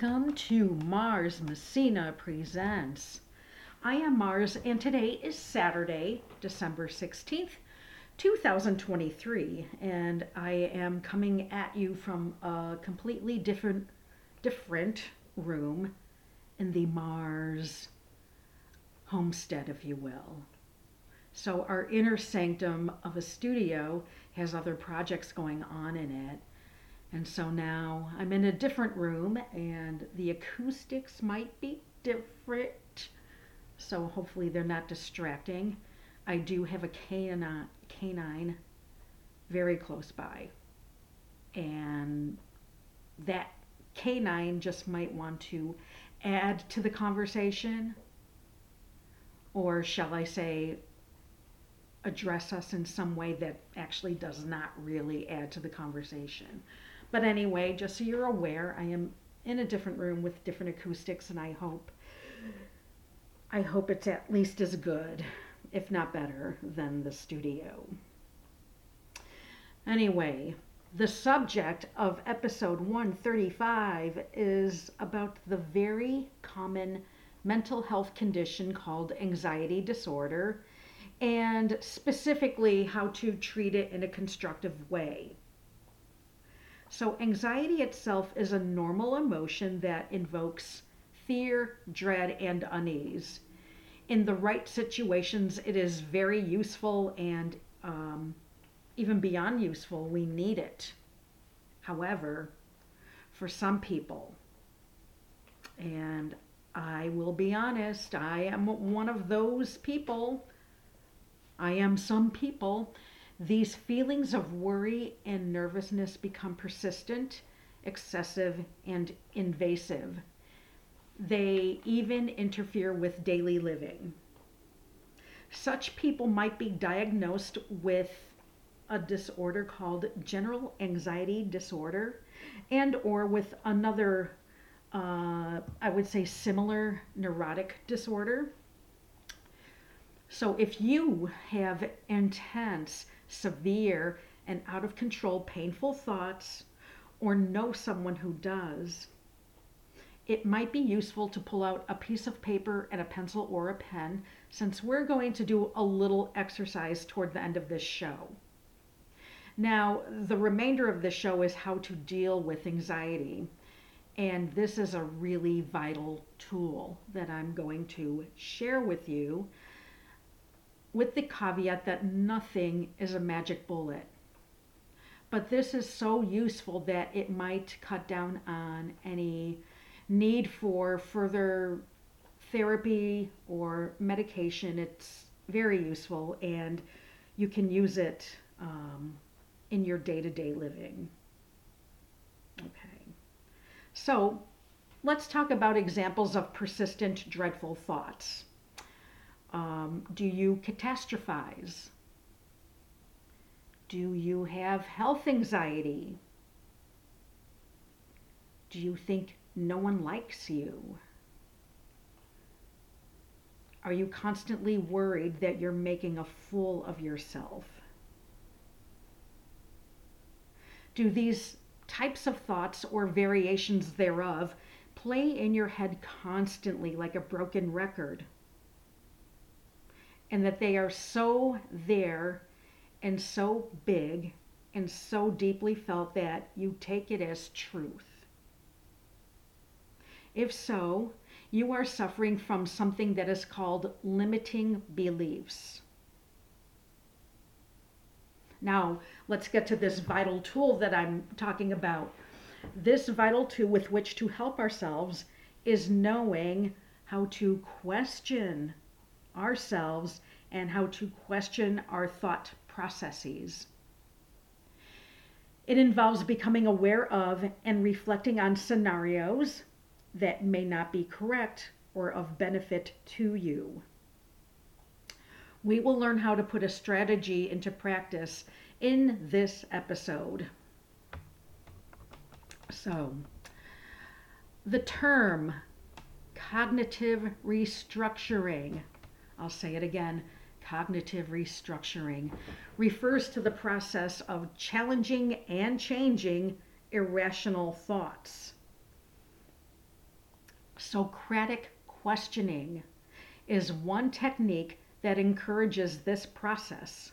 Welcome to Mars Messina Presents. I am Mars, and today is Saturday, December 16th, 2023, and I am coming at you from a completely different different room in the Mars homestead, if you will. So our inner sanctum of a studio has other projects going on in it and so now I'm in a different room and the acoustics might be different. So hopefully they're not distracting. I do have a canine, canine very close by. And that canine just might want to add to the conversation. Or shall I say, address us in some way that actually does not really add to the conversation. But anyway, just so you're aware, I am in a different room with different acoustics, and I hope I hope it's at least as good, if not better, than the studio. Anyway, the subject of episode 135 is about the very common mental health condition called anxiety disorder and specifically how to treat it in a constructive way. So, anxiety itself is a normal emotion that invokes fear, dread, and unease. In the right situations, it is very useful and um, even beyond useful. We need it. However, for some people, and I will be honest, I am one of those people. I am some people these feelings of worry and nervousness become persistent, excessive, and invasive. They even interfere with daily living. Such people might be diagnosed with a disorder called general anxiety disorder and or with another uh, i would say similar neurotic disorder so if you have intense severe and out of control painful thoughts or know someone who does, it might be useful to pull out a piece of paper and a pencil or a pen since we're going to do a little exercise toward the end of this show. Now, the remainder of the show is how to deal with anxiety. And this is a really vital tool that I'm going to share with you with the caveat that nothing is a magic bullet. But this is so useful that it might cut down on any need for further therapy or medication. It's very useful and you can use it um, in your day to day living. Okay, so let's talk about examples of persistent, dreadful thoughts. Um, do you catastrophize? Do you have health anxiety? Do you think no one likes you? Are you constantly worried that you're making a fool of yourself? Do these types of thoughts or variations thereof play in your head constantly like a broken record? And that they are so there and so big and so deeply felt that you take it as truth. If so, you are suffering from something that is called limiting beliefs. Now, let's get to this vital tool that I'm talking about. This vital tool with which to help ourselves is knowing how to question ourselves and how to question our thought processes. It involves becoming aware of and reflecting on scenarios that may not be correct or of benefit to you. We will learn how to put a strategy into practice in this episode. So, the term cognitive restructuring I'll say it again cognitive restructuring refers to the process of challenging and changing irrational thoughts. Socratic questioning is one technique that encourages this process.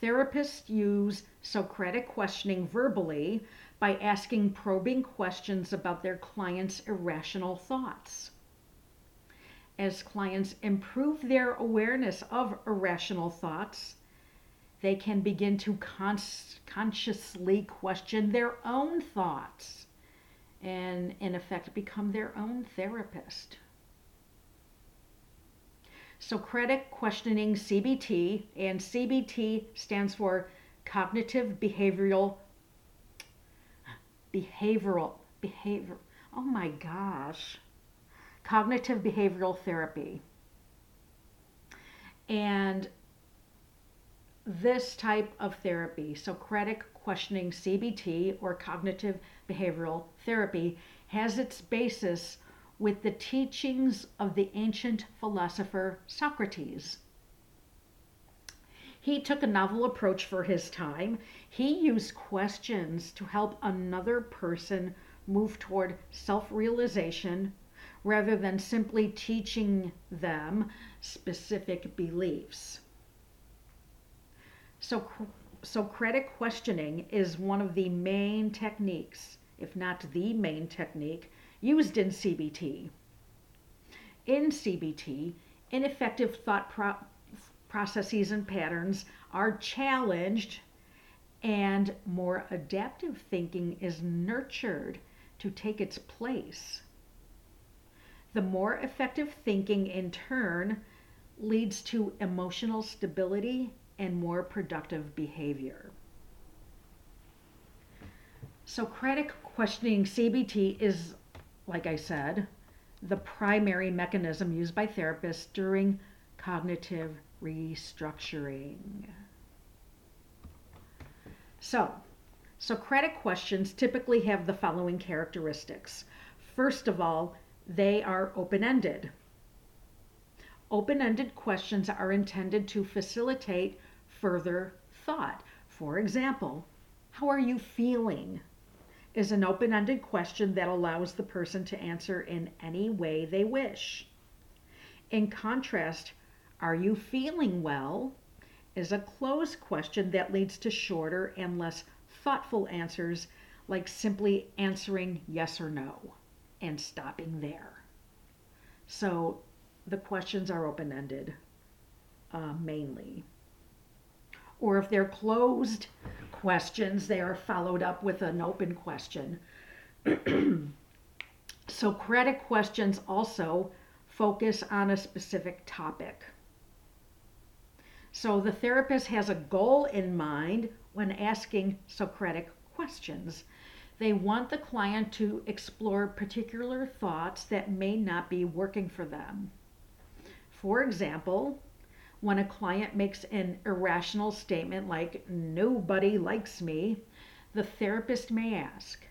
Therapists use Socratic questioning verbally by asking probing questions about their clients' irrational thoughts. As clients improve their awareness of irrational thoughts, they can begin to consciously question their own thoughts and, in effect, become their own therapist. Socratic questioning CBT, and CBT stands for cognitive behavioral behavioral behavior oh my gosh cognitive behavioral therapy and this type of therapy socratic questioning cbt or cognitive behavioral therapy has its basis with the teachings of the ancient philosopher Socrates. He took a novel approach for his time. He used questions to help another person move toward self realization rather than simply teaching them specific beliefs. So, Socratic questioning is one of the main techniques, if not the main technique, used in CBT. In CBT, ineffective thought pro- processes and patterns are challenged, and more adaptive thinking is nurtured to take its place. The more effective thinking, in turn, leads to emotional stability and more productive behavior. Socratic questioning CBT is like I said, the primary mechanism used by therapists during cognitive restructuring. So, Socratic questions typically have the following characteristics. First of all, they are open ended. Open ended questions are intended to facilitate further thought. For example, how are you feeling? is an open ended question that allows the person to answer in any way they wish. In contrast, are you feeling well? is a closed question that leads to shorter and less thoughtful answers, like simply answering yes or no and stopping there. So the questions are open ended uh, mainly. Or if they're closed, questions, they are followed up with an open question. Socratic questions also focus on a specific topic. So the therapist has a goal in mind when asking Socratic questions. They want the client to explore particular thoughts that may not be working for them. For example, when a client makes an irrational statement like, nobody likes me, the therapist may ask,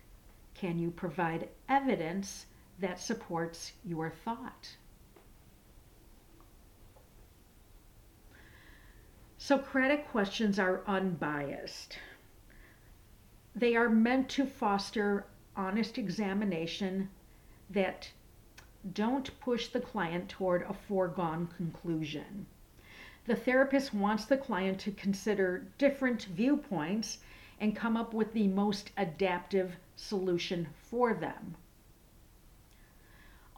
can you provide evidence that supports your thought? Socratic questions are unbiased. They are meant to foster honest examination that don't push the client toward a foregone conclusion. The therapist wants the client to consider different viewpoints and come up with the most adaptive solution for them.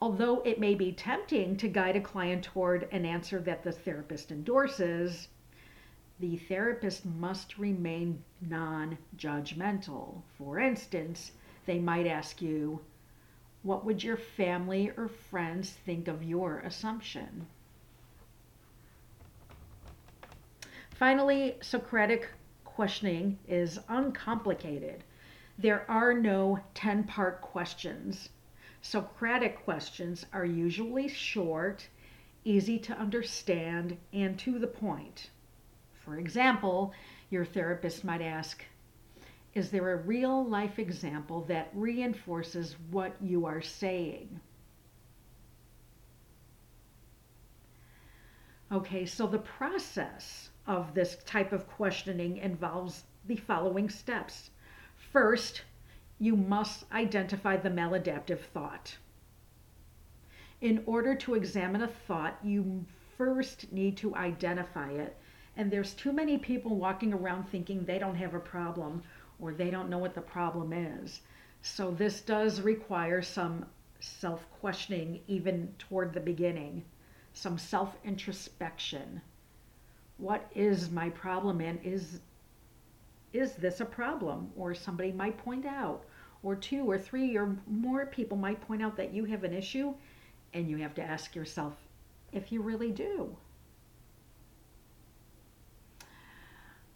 Although it may be tempting to guide a client toward an answer that the therapist endorses, the therapist must remain non judgmental. For instance, they might ask you, What would your family or friends think of your assumption? Finally, Socratic questioning is uncomplicated. There are no 10 part questions. Socratic questions are usually short, easy to understand, and to the point. For example, your therapist might ask, Is there a real life example that reinforces what you are saying? Okay, so the process of this type of questioning involves the following steps. First, you must identify the maladaptive thought. In order to examine a thought, you first need to identify it. And there's too many people walking around thinking they don't have a problem or they don't know what the problem is. So this does require some self questioning, even toward the beginning, some self introspection. What is my problem, and is is this a problem? Or somebody might point out, or two or three or more people might point out that you have an issue, and you have to ask yourself if you really do.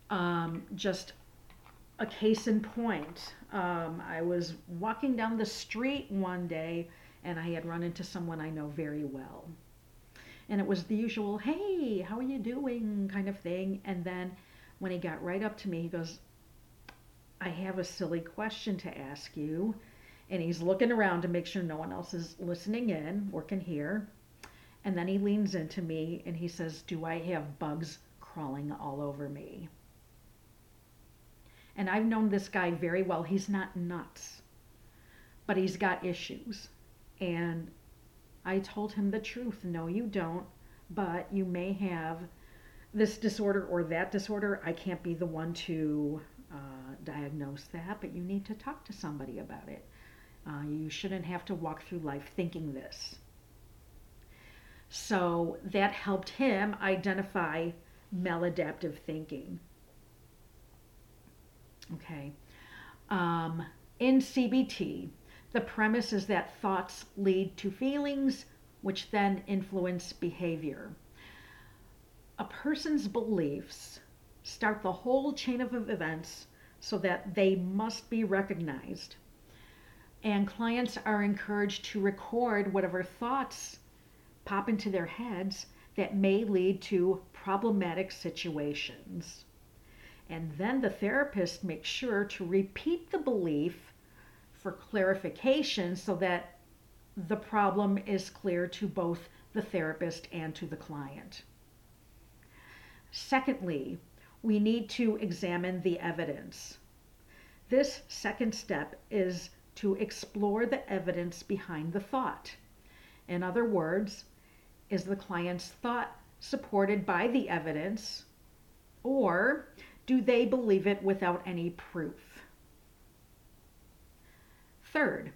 Um, just a case in point. Um, I was walking down the street one day and I had run into someone I know very well. And it was the usual, hey, how are you doing kind of thing. And then when he got right up to me, he goes, I have a silly question to ask you. And he's looking around to make sure no one else is listening in or can hear. And then he leans into me and he says, Do I have bugs crawling all over me? And I've known this guy very well. He's not nuts, but he's got issues. And I told him the truth. No, you don't, but you may have this disorder or that disorder. I can't be the one to uh, diagnose that, but you need to talk to somebody about it. Uh, you shouldn't have to walk through life thinking this. So that helped him identify maladaptive thinking. Okay. Um, in CBT, the premise is that thoughts lead to feelings, which then influence behavior. A person's beliefs start the whole chain of events so that they must be recognized. And clients are encouraged to record whatever thoughts pop into their heads that may lead to problematic situations. And then the therapist makes sure to repeat the belief for clarification so that the problem is clear to both the therapist and to the client. Secondly, we need to examine the evidence. This second step is to explore the evidence behind the thought. In other words, is the client's thought supported by the evidence or do they believe it without any proof? Third,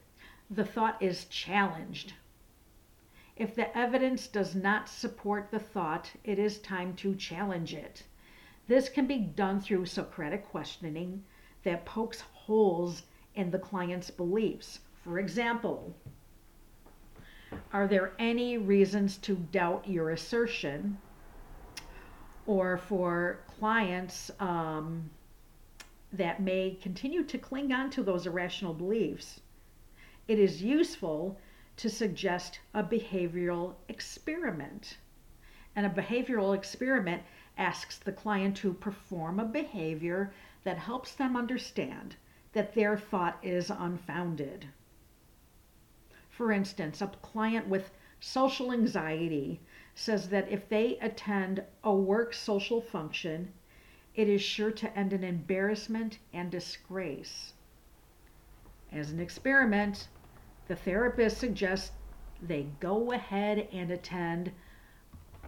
the thought is challenged. If the evidence does not support the thought, it is time to challenge it. This can be done through Socratic questioning that pokes holes in the client's beliefs. For example, are there any reasons to doubt your assertion? or for clients um, that may continue to cling on to those irrational beliefs, it is useful to suggest a behavioral experiment. And a behavioral experiment asks the client to perform a behavior that helps them understand that their thought is unfounded. For instance, a client with social anxiety says that if they attend a work social function, it is sure to end in embarrassment and disgrace. As an experiment, the therapist suggests they go ahead and attend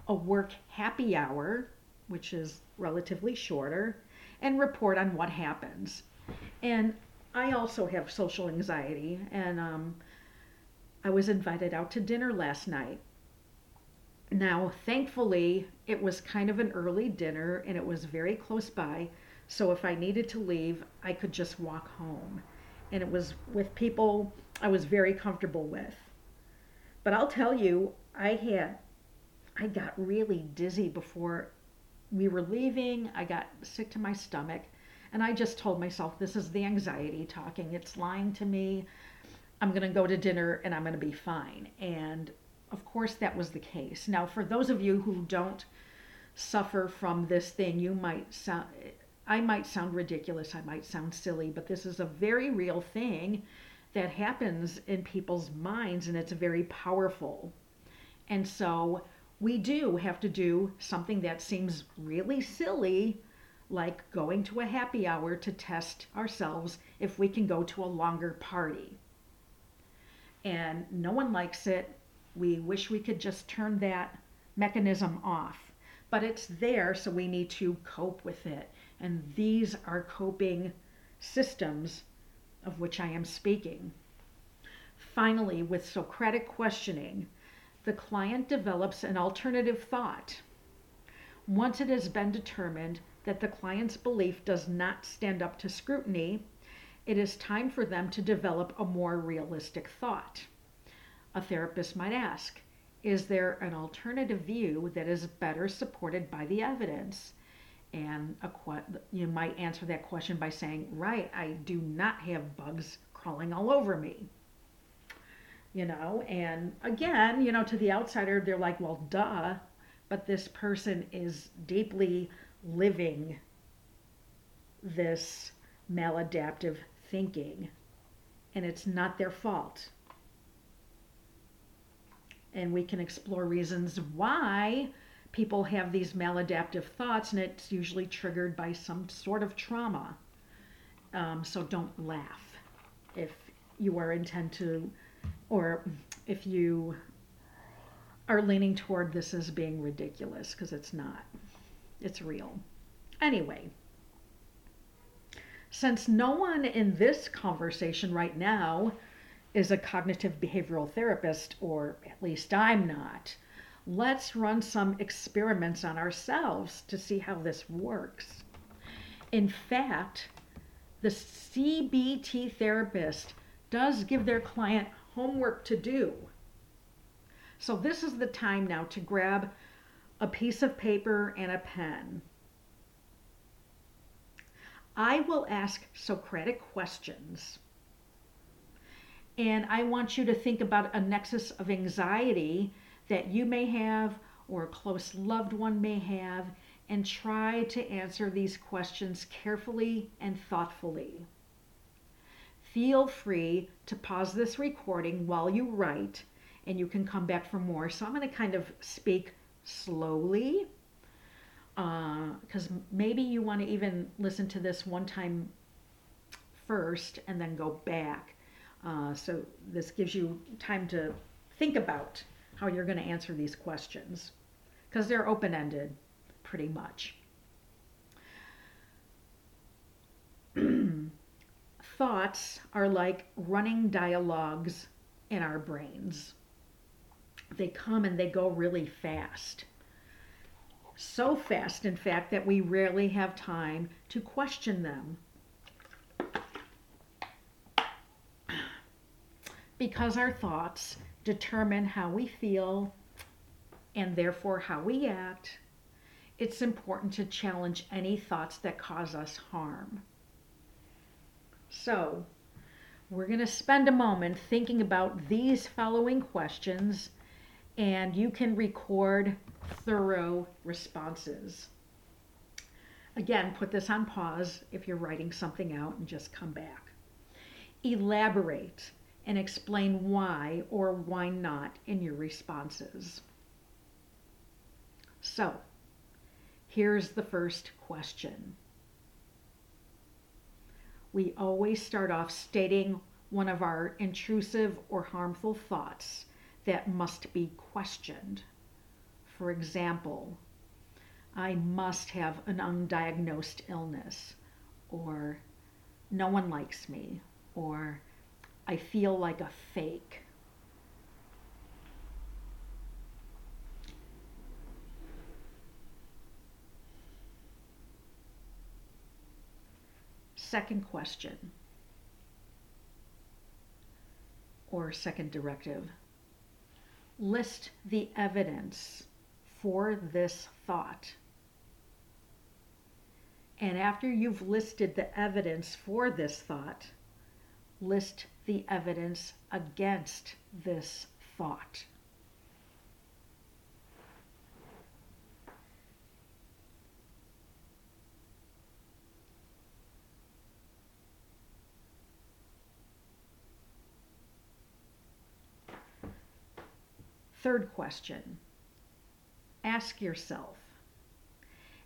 a work happy hour, which is relatively shorter, and report on what happens. And I also have social anxiety, and um, I was invited out to dinner last night now, thankfully, it was kind of an early dinner and it was very close by. So if I needed to leave, I could just walk home. And it was with people I was very comfortable with. But I'll tell you, I had, I got really dizzy before we were leaving. I got sick to my stomach. And I just told myself, this is the anxiety talking. It's lying to me. I'm going to go to dinner and I'm going to be fine. And of course, that was the case. Now, for those of you who don't suffer from this thing, you might sound, I might sound ridiculous, I might sound silly, but this is a very real thing that happens in people's minds and it's very powerful. And so we do have to do something that seems really silly, like going to a happy hour to test ourselves if we can go to a longer party. And no one likes it We wish we could just turn that mechanism off, but it's there, so we need to cope with it. And these are coping systems of which I am speaking. Finally, with Socratic questioning, the client develops an alternative thought. Once it has been determined that the client's belief does not stand up to scrutiny, it is time for them to develop a more realistic thought. A therapist might ask, is there an alternative view that is better supported by the evidence? And a, you might answer that question by saying, Right, I do not have bugs crawling all over me. You know, and again, you know, to the outsider, they're like, Well, duh, but this person is deeply living this maladaptive thinking, and it's not their fault and we can explore reasons why people have these maladaptive thoughts, and it's usually triggered by some sort of trauma. Um, so don't laugh if you are intent to, or if you are leaning toward this as being ridiculous, because it's not. It's real. Anyway, since no one in this conversation right now is a cognitive behavioral therapist, or at least I'm not. Let's run some experiments on ourselves to see how this works. In fact, the CBT therapist does give their client homework to do. So, this is the time now to grab a piece of paper and a pen. I will ask Socratic questions and I want you to think about a nexus of anxiety that you may have or a close loved one may have and try to answer these questions carefully and thoughtfully. Feel free to pause this recording while you write and you can come back for more. So I'm going to kind of speak slowly because uh, maybe you want to even listen to this one time first and then go back uh, so this gives you time to think about how you're going to answer these questions because they're open ended pretty much. Thoughts are like running dialogues in our brains. They come and they go really fast. So fast, in fact, that we rarely have time to question them because our thoughts determine how we feel and therefore how we act, it's important to challenge any thoughts that cause us harm. So, we're going to spend a moment thinking about these following questions, and you can record thorough responses. Again, put this on pause if you're writing something out and just come back. Elaborate and explain why or why not in your responses. So, here's the first question. We always start off stating one of our intrusive or harmful thoughts that must be questioned. For example, I must have an undiagnosed illness, or no one likes me, or I feel like a fake. Second question, or second directive. List the evidence for this thought. And after you've listed the evidence for this thought, list the evidence against this thought. Third question ask yourself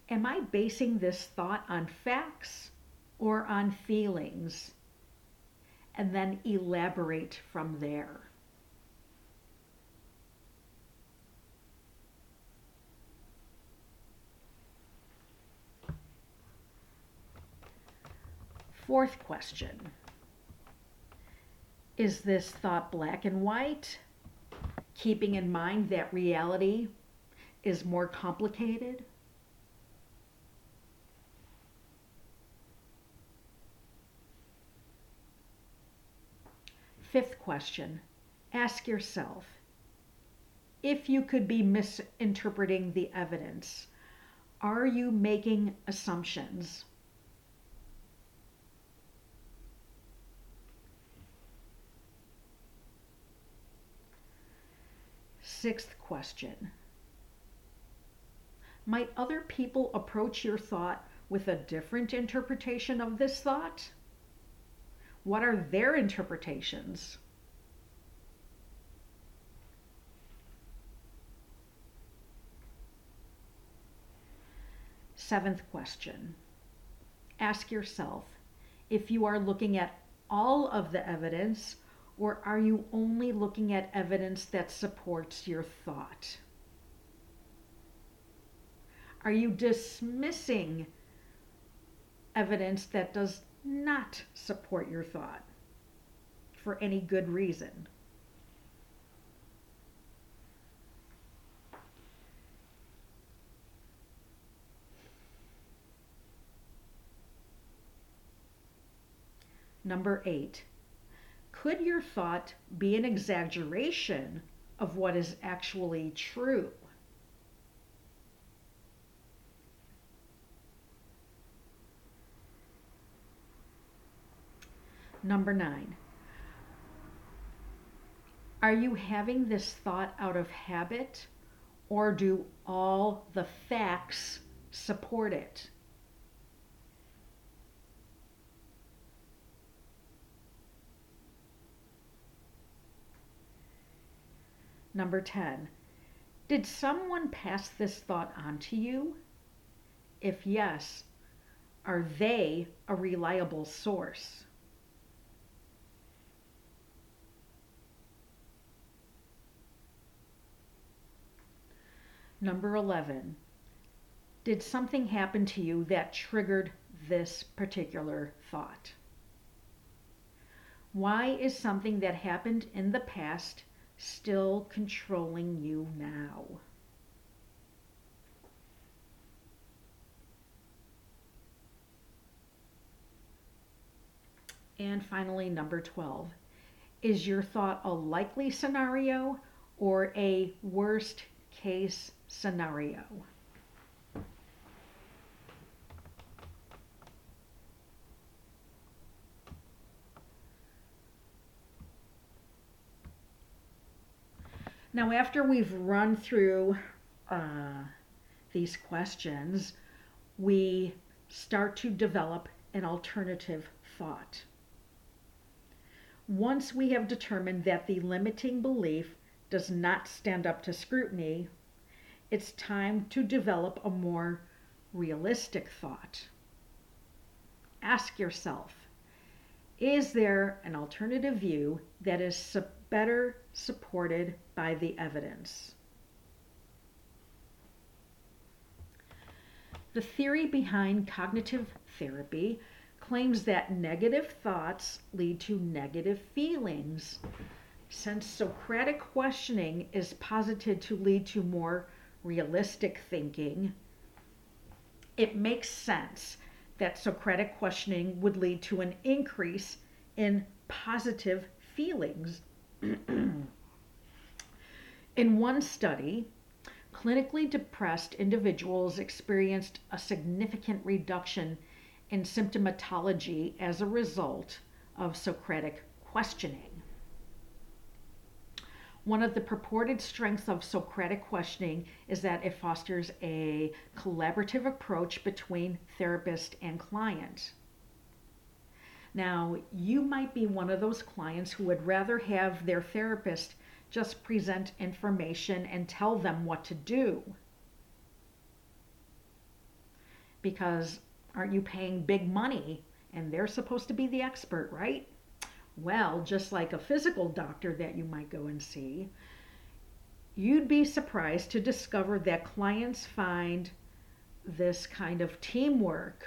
Am I basing this thought on facts or on feelings? and then elaborate from there. Fourth question Is this thought black and white? Keeping in mind that reality is more complicated? Fifth question Ask yourself if you could be misinterpreting the evidence, are you making assumptions? Sixth question Might other people approach your thought with a different interpretation of this thought? What are their interpretations? Seventh question Ask yourself if you are looking at all of the evidence or are you only looking at evidence that supports your thought? Are you dismissing evidence that does not support your thought for any good reason? Number eight, could your thought be an exaggeration of what is actually true? Number nine, are you having this thought out of habit or do all the facts support it? Number 10. Did someone pass this thought on to you? If yes, are they a reliable source? Number 11. Did something happen to you that triggered this particular thought? Why is something that happened in the past still controlling you now. And finally, number 12. Is your thought a likely scenario or a worst case scenario? Now, after we've run through uh, these questions, we start to develop an alternative thought. Once we have determined that the limiting belief does not stand up to scrutiny, it's time to develop a more realistic thought. Ask yourself Is there an alternative view that is better supported by the evidence. The theory behind cognitive therapy claims that negative thoughts lead to negative feelings. Since Socratic questioning is posited to lead to more realistic thinking, it makes sense that Socratic questioning would lead to an increase in positive feelings In one study, clinically depressed individuals experienced a significant reduction in symptomatology as a result of Socratic questioning. One of the purported strengths of Socratic questioning is that it fosters a collaborative approach between therapist and client. Now, you might be one of those clients who would rather have their therapist just present information and tell them what to do. Because aren't you paying big money and they're supposed to be the expert, right? Well, just like a physical doctor that you might go and see, you'd be surprised to discover that clients find this kind of teamwork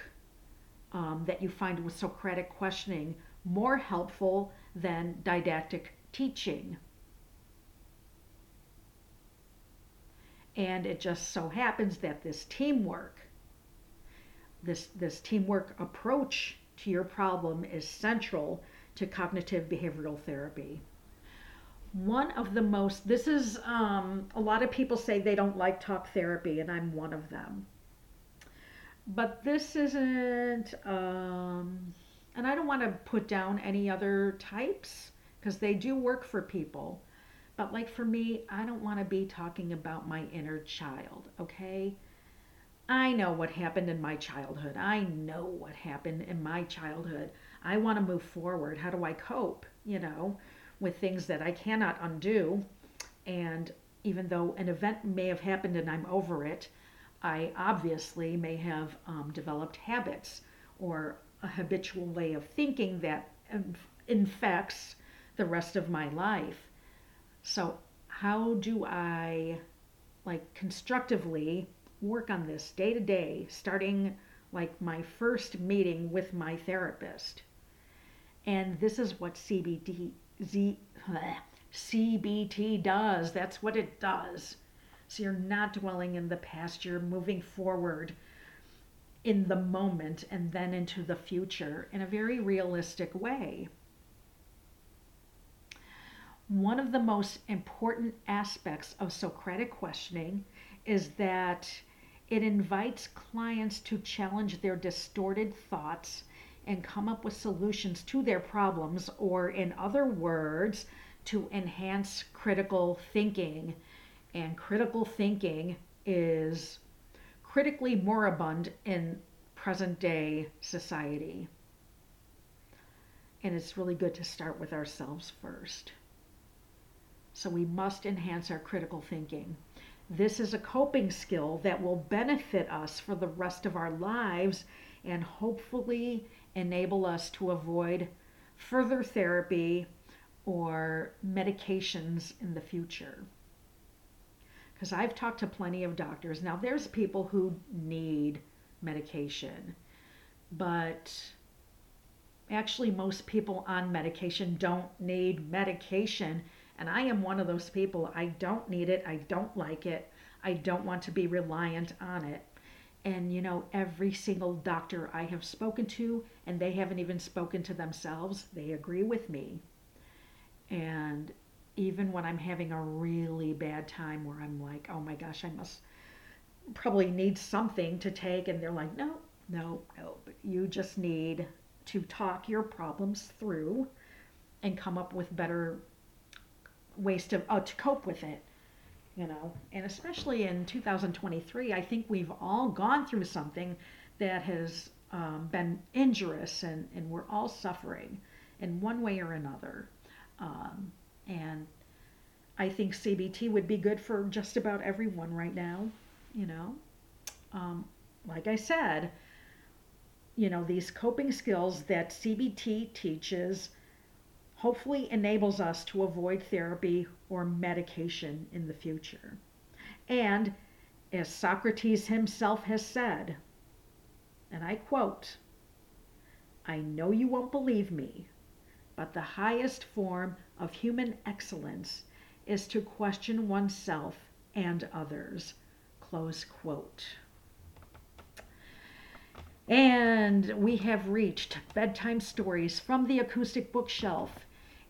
um, that you find with Socratic questioning more helpful than didactic teaching. And it just so happens that this teamwork, this, this teamwork approach to your problem is central to cognitive behavioral therapy. One of the most, this is, um, a lot of people say they don't like talk therapy, and I'm one of them. But this isn't, um, and I don't want to put down any other types because they do work for people. But like for me, I don't want to be talking about my inner child, okay? I know what happened in my childhood. I know what happened in my childhood. I want to move forward. How do I cope, you know, with things that I cannot undo? And even though an event may have happened and I'm over it, I obviously may have um, developed habits or a habitual way of thinking that infects the rest of my life. So, how do I like constructively work on this day to day, starting like my first meeting with my therapist? And this is what CBT, Z, CBT does. That's what it does. So you're not dwelling in the past, you're moving forward in the moment and then into the future in a very realistic way. One of the most important aspects of Socratic questioning is that it invites clients to challenge their distorted thoughts and come up with solutions to their problems, or in other words, to enhance critical thinking. And critical thinking is critically moribund in present day society. And it's really good to start with ourselves first. So we must enhance our critical thinking. This is a coping skill that will benefit us for the rest of our lives and hopefully enable us to avoid further therapy or medications in the future. Because I've talked to plenty of doctors. Now, there's people who need medication, but actually, most people on medication don't need medication and I am one of those people. I don't need it. I don't like it. I don't want to be reliant on it. And you know, every single doctor I have spoken to, and they haven't even spoken to themselves, they agree with me. And even when I'm having a really bad time where I'm like, oh my gosh, I must probably need something to take, and they're like, no, no, no, you just need to talk your problems through and come up with better ways to uh, to cope with it you know and especially in 2023 i think we've all gone through something that has um, been injurious and, and we're all suffering in one way or another. Um, and i think cbt would be good for just about everyone right now you know? Um, like i said you know these coping skills that cbt teaches hopefully enables us to avoid therapy or medication in the future. And as Socrates himself has said, and I quote, I know you won't believe me, but the highest form of human excellence is to question oneself and others. Close quote. And we have reached bedtime stories from the acoustic bookshelf.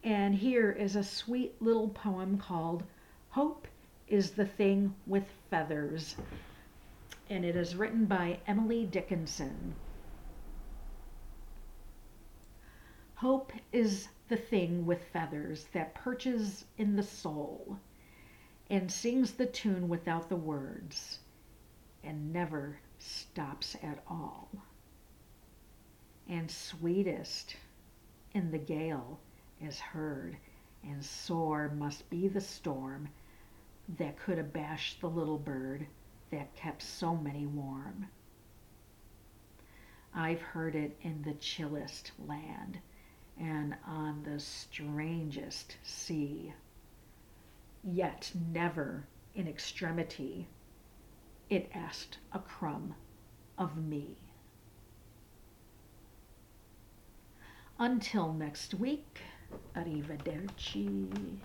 And here is a sweet little poem called Hope is the Thing with Feathers. And it is written by Emily Dickinson. Hope is the thing with feathers that perches in the soul and sings the tune without the words and never stops at all. And sweetest in the gale is heard, and sore must be the storm that could abash the little bird that kept so many warm. I've heard it in the chillest land and on the strangest sea, yet never in extremity it asked a crumb of me. Until next week, arrivederci.